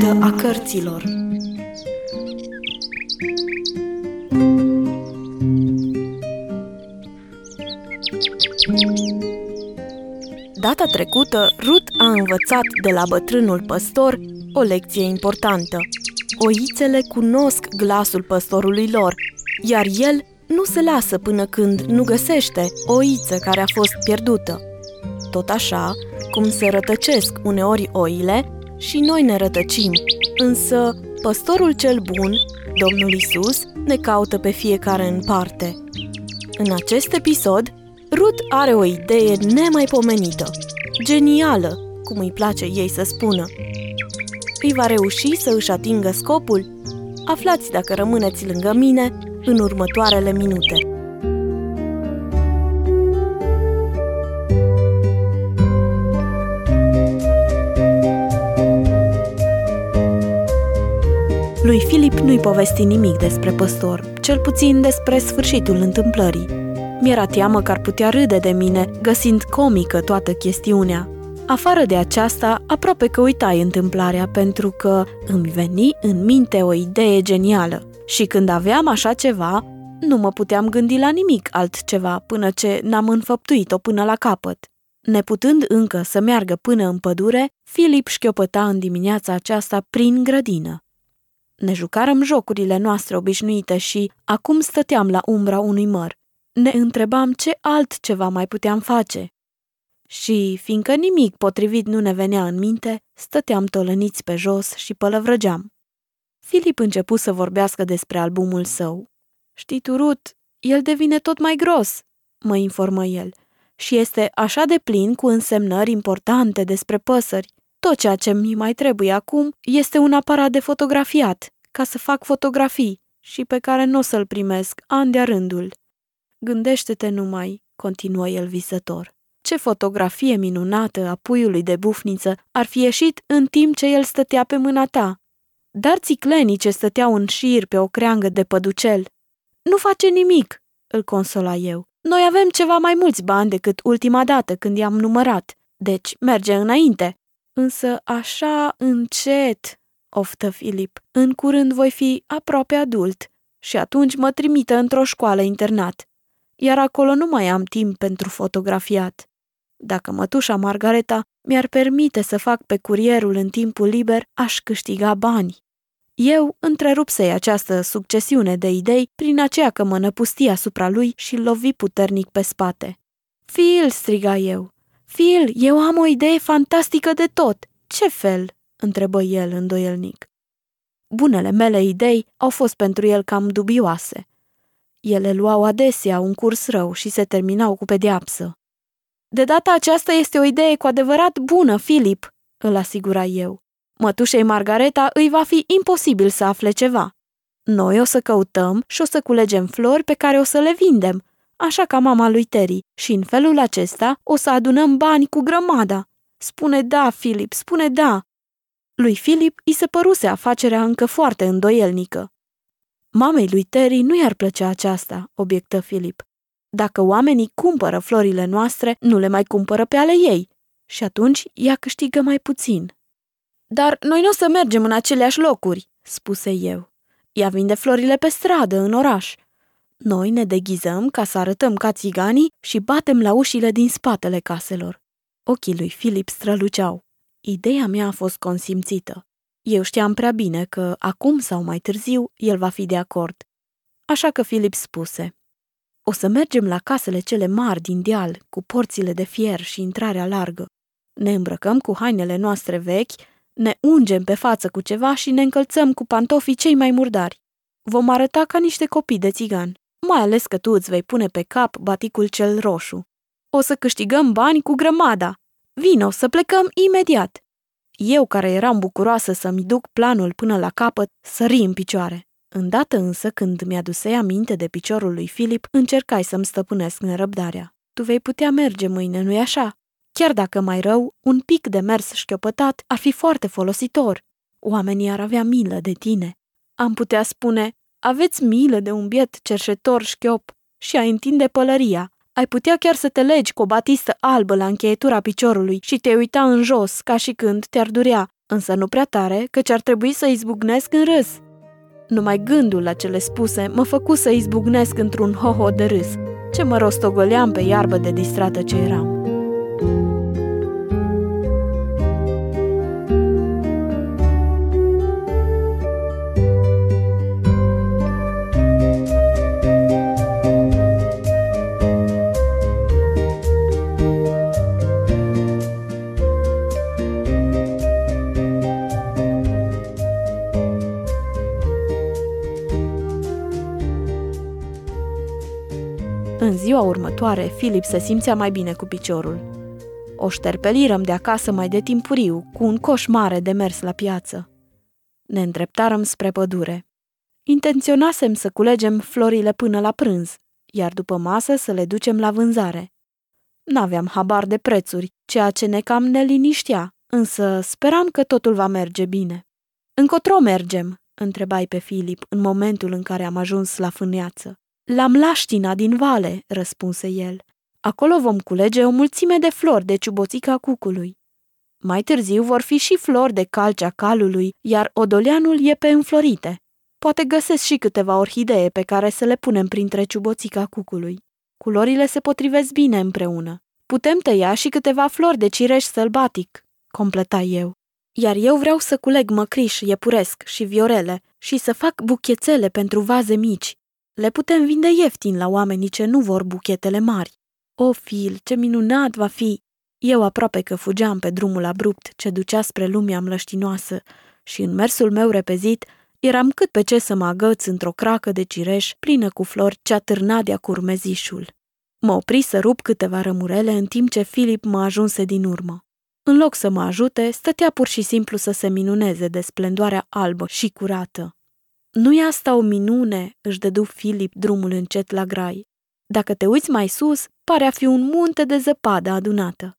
minunată a cărților. Data trecută, Ruth a învățat de la bătrânul păstor o lecție importantă. Oițele cunosc glasul păstorului lor, iar el nu se lasă până când nu găsește o oiță care a fost pierdută. Tot așa, cum se rătăcesc uneori oile, și noi ne rătăcim, însă păstorul cel bun, Domnul Isus, ne caută pe fiecare în parte. În acest episod, Ruth are o idee nemaipomenită, genială, cum îi place ei să spună. Îi va reuși să își atingă scopul? Aflați dacă rămâneți lângă mine în următoarele minute. Lui Filip nu-i povesti nimic despre păstor, cel puțin despre sfârșitul întâmplării. Mi-era teamă că ar putea râde de mine, găsind comică toată chestiunea. Afară de aceasta, aproape că uitai întâmplarea pentru că îmi veni în minte o idee genială. Și când aveam așa ceva, nu mă puteam gândi la nimic altceva până ce n-am înfăptuit-o până la capăt. Neputând încă să meargă până în pădure, Filip șchiopăta în dimineața aceasta prin grădină. Ne jucarăm jocurile noastre obișnuite și acum stăteam la umbra unui măr. Ne întrebam ce altceva mai puteam face. Și, fiindcă nimic potrivit nu ne venea în minte, stăteam tolăniți pe jos și pălăvrăgeam. Filip începu să vorbească despre albumul său. Știi tu, Ruth, el devine tot mai gros, mă informă el, și este așa de plin cu însemnări importante despre păsări. Tot ceea ce mi mai trebuie acum este un aparat de fotografiat, ca să fac fotografii și pe care nu o să-l primesc an de rândul. Gândește-te numai, continuă el visător. Ce fotografie minunată a puiului de bufniță ar fi ieșit în timp ce el stătea pe mâna ta. Dar țiclenii ce stăteau în șir pe o creangă de păducel. Nu face nimic, îl consola eu. Noi avem ceva mai mulți bani decât ultima dată când i-am numărat, deci merge înainte. Însă așa încet, oftă Filip. În curând voi fi aproape adult și atunci mă trimită într-o școală internat. Iar acolo nu mai am timp pentru fotografiat. Dacă mătușa Margareta mi-ar permite să fac pe curierul în timpul liber, aș câștiga bani. Eu întrerupsei această succesiune de idei prin aceea că mă năpusti asupra lui și lovi puternic pe spate. Phil, striga eu. Phil, eu am o idee fantastică de tot. Ce fel? Întrebă el îndoielnic. Bunele mele idei au fost pentru el cam dubioase. Ele luau adesea un curs rău și se terminau cu pedeapsă. De data aceasta este o idee cu adevărat bună, Filip, îl asigura eu. Mătușei Margareta îi va fi imposibil să afle ceva. Noi o să căutăm și o să culegem flori pe care o să le vindem, așa ca mama lui Terry, și în felul acesta o să adunăm bani cu grămada. Spune da, Filip, spune da. Lui Filip îi se păruse afacerea încă foarte îndoielnică. Mamei lui Terry nu i-ar plăcea aceasta, obiectă Filip. Dacă oamenii cumpără florile noastre, nu le mai cumpără pe ale ei și atunci ea câștigă mai puțin. Dar noi nu o să mergem în aceleași locuri, spuse eu. Ea vinde florile pe stradă, în oraș. Noi ne deghizăm ca să arătăm ca țiganii și batem la ușile din spatele caselor. Ochii lui Filip străluceau. Ideea mea a fost consimțită. Eu știam prea bine că, acum sau mai târziu, el va fi de acord. Așa că Filip spuse, O să mergem la casele cele mari din deal, cu porțile de fier și intrarea largă. Ne îmbrăcăm cu hainele noastre vechi, ne ungem pe față cu ceva și ne încălțăm cu pantofii cei mai murdari. Vom arăta ca niște copii de țigan, mai ales că tu îți vei pune pe cap baticul cel roșu. O să câștigăm bani cu grămada, Vino, să plecăm imediat! Eu, care eram bucuroasă să-mi duc planul până la capăt, sări în picioare. Îndată însă, când mi-adusei aminte de piciorul lui Filip, încercai să-mi stăpânesc nerăbdarea. Tu vei putea merge mâine, nu-i așa? Chiar dacă mai rău, un pic de mers șchiopătat ar fi foarte folositor. Oamenii ar avea milă de tine. Am putea spune, aveți milă de un biet cerșetor șchiop și a întinde pălăria, ai putea chiar să te legi cu o batistă albă la încheietura piciorului și te uita în jos, ca și când te-ar durea, însă nu prea tare, căci ar trebui să izbucnesc în râs. Numai gândul la cele spuse mă făcu să izbucnesc într-un hoho de râs, ce mă rostogoleam pe iarbă de distrată ce eram. Ziua următoare, Filip se simțea mai bine cu piciorul. O șterpelirăm de acasă mai de timpuriu, cu un coș mare de mers la piață. Ne îndreptarăm spre pădure. Intenționasem să culegem florile până la prânz, iar după masă să le ducem la vânzare. N-aveam habar de prețuri, ceea ce ne cam neliniștea, însă speram că totul va merge bine. Încotro mergem?" întrebai pe Filip în momentul în care am ajuns la fâneață. La mlaștina din vale, răspunse el. Acolo vom culege o mulțime de flori de ciuboțica cucului. Mai târziu vor fi și flori de calcea calului, iar odoleanul e pe înflorite. Poate găsesc și câteva orhidee pe care să le punem printre ciuboțica cucului. Culorile se potrivesc bine împreună. Putem tăia și câteva flori de cireș sălbatic, completa eu. Iar eu vreau să culeg măcriș iepuresc și viorele și să fac buchețele pentru vaze mici, le putem vinde ieftin la oamenii ce nu vor buchetele mari. O, Phil, ce minunat va fi! Eu aproape că fugeam pe drumul abrupt ce ducea spre lumea mlăștinoasă și în mersul meu repezit eram cât pe ce să mă agăț într-o cracă de cireș plină cu flori ce atârna de curmezișul. Mă opri să rup câteva rămurele în timp ce Filip mă ajunse din urmă. În loc să mă ajute, stătea pur și simplu să se minuneze de splendoarea albă și curată. Nu e asta o minune?" își dădu Filip drumul încet la grai. Dacă te uiți mai sus, pare a fi un munte de zăpadă adunată.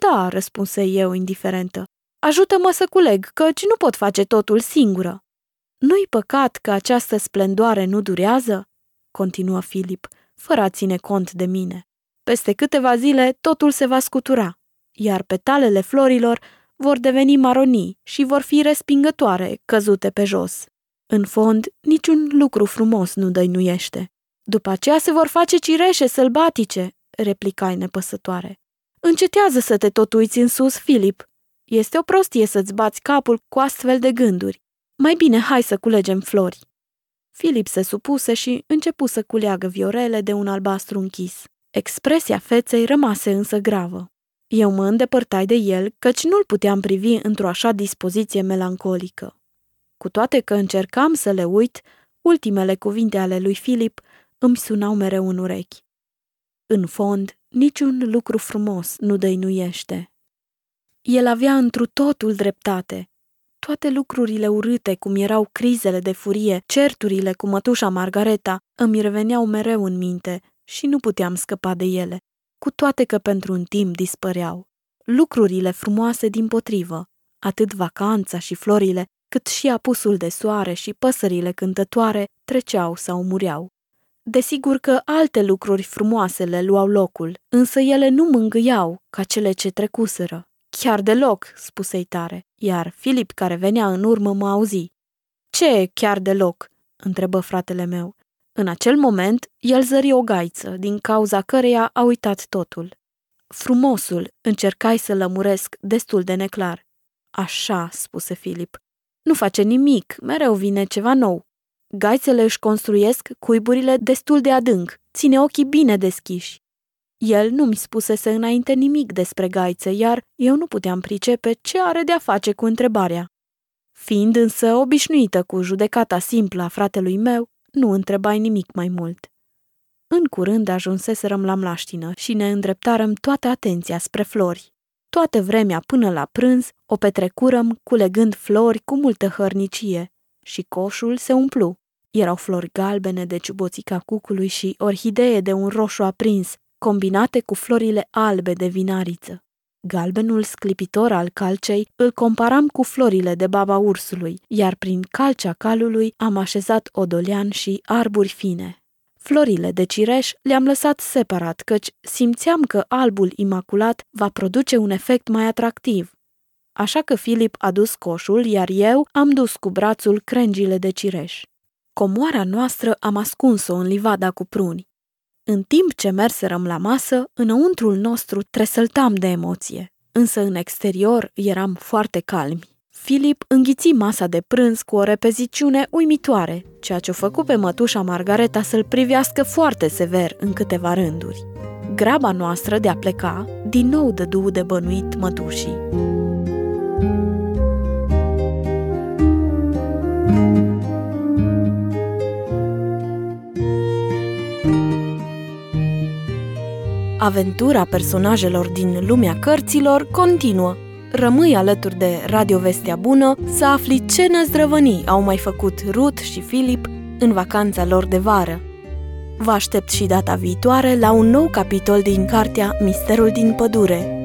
Da, răspunse eu indiferentă. Ajută-mă să culeg, căci nu pot face totul singură. Nu-i păcat că această splendoare nu durează? continuă Filip, fără a ține cont de mine. Peste câteva zile totul se va scutura, iar petalele florilor vor deveni maronii și vor fi respingătoare, căzute pe jos. În fond, niciun lucru frumos nu dăinuiește. După aceea se vor face cireșe sălbatice, replicai nepăsătoare. Încetează să te tot uiți în sus, Filip. Este o prostie să-ți bați capul cu astfel de gânduri. Mai bine hai să culegem flori. Filip se supuse și începu să culeagă viorele de un albastru închis. Expresia feței rămase însă gravă. Eu mă îndepărtai de el, căci nu-l puteam privi într-o așa dispoziție melancolică. Cu toate că încercam să le uit, ultimele cuvinte ale lui Filip îmi sunau mereu în urechi. În fond, niciun lucru frumos nu dăinuiește. El avea întru totul dreptate. Toate lucrurile urâte, cum erau crizele de furie, certurile cu mătușa Margareta, îmi reveneau mereu în minte și nu puteam scăpa de ele, cu toate că pentru un timp dispăreau. Lucrurile frumoase din potrivă, atât vacanța și florile, cât și apusul de soare și păsările cântătoare treceau sau mureau. Desigur că alte lucruri frumoase le luau locul, însă ele nu mângâiau ca cele ce trecuseră. Chiar deloc, spuse tare, iar Filip, care venea în urmă, mă auzi. Ce chiar deloc? întrebă fratele meu. În acel moment, el zări o gaiță, din cauza căreia a uitat totul. Frumosul, încercai să lămuresc destul de neclar. Așa, spuse Filip, nu face nimic, mereu vine ceva nou. Gaițele își construiesc cuiburile destul de adânc, ține ochii bine deschiși. El nu mi spusese înainte nimic despre gaițe, iar eu nu puteam pricepe ce are de a face cu întrebarea. Fiind însă obișnuită cu judecata simplă a fratelui meu, nu întrebai nimic mai mult. În curând ajunseserăm la mlaștină și ne îndreptarăm toată atenția spre flori. Toată vremea până la prânz o petrecurăm culegând flori cu multă hărnicie și coșul se umplu. Erau flori galbene de ciuboțica cucului și orhidee de un roșu aprins, combinate cu florile albe de vinariță. Galbenul sclipitor al calcei îl comparam cu florile de baba ursului, iar prin calcea calului am așezat odolean și arburi fine. Florile de cireș le-am lăsat separat, căci simțeam că albul imaculat va produce un efect mai atractiv. așa că Filip a dus coșul, iar eu am dus cu brațul crengile de cireș. Comoara noastră am ascuns-o în livada cu pruni. În timp ce merserăm la masă, înăuntrul nostru tresăltam de emoție, însă în exterior eram foarte calmi. Filip înghiți masa de prânz cu o repeziciune uimitoare, ceea ce o făcu pe mătușa Margareta să-l privească foarte sever în câteva rânduri. Graba noastră de a pleca din nou dădu de bănuit mătușii. Aventura personajelor din lumea cărților continuă. Rămâi alături de Radio Vestea Bună să afli ce năzdrăvănii au mai făcut Ruth și Filip în vacanța lor de vară. Vă aștept și data viitoare la un nou capitol din cartea Misterul din pădure,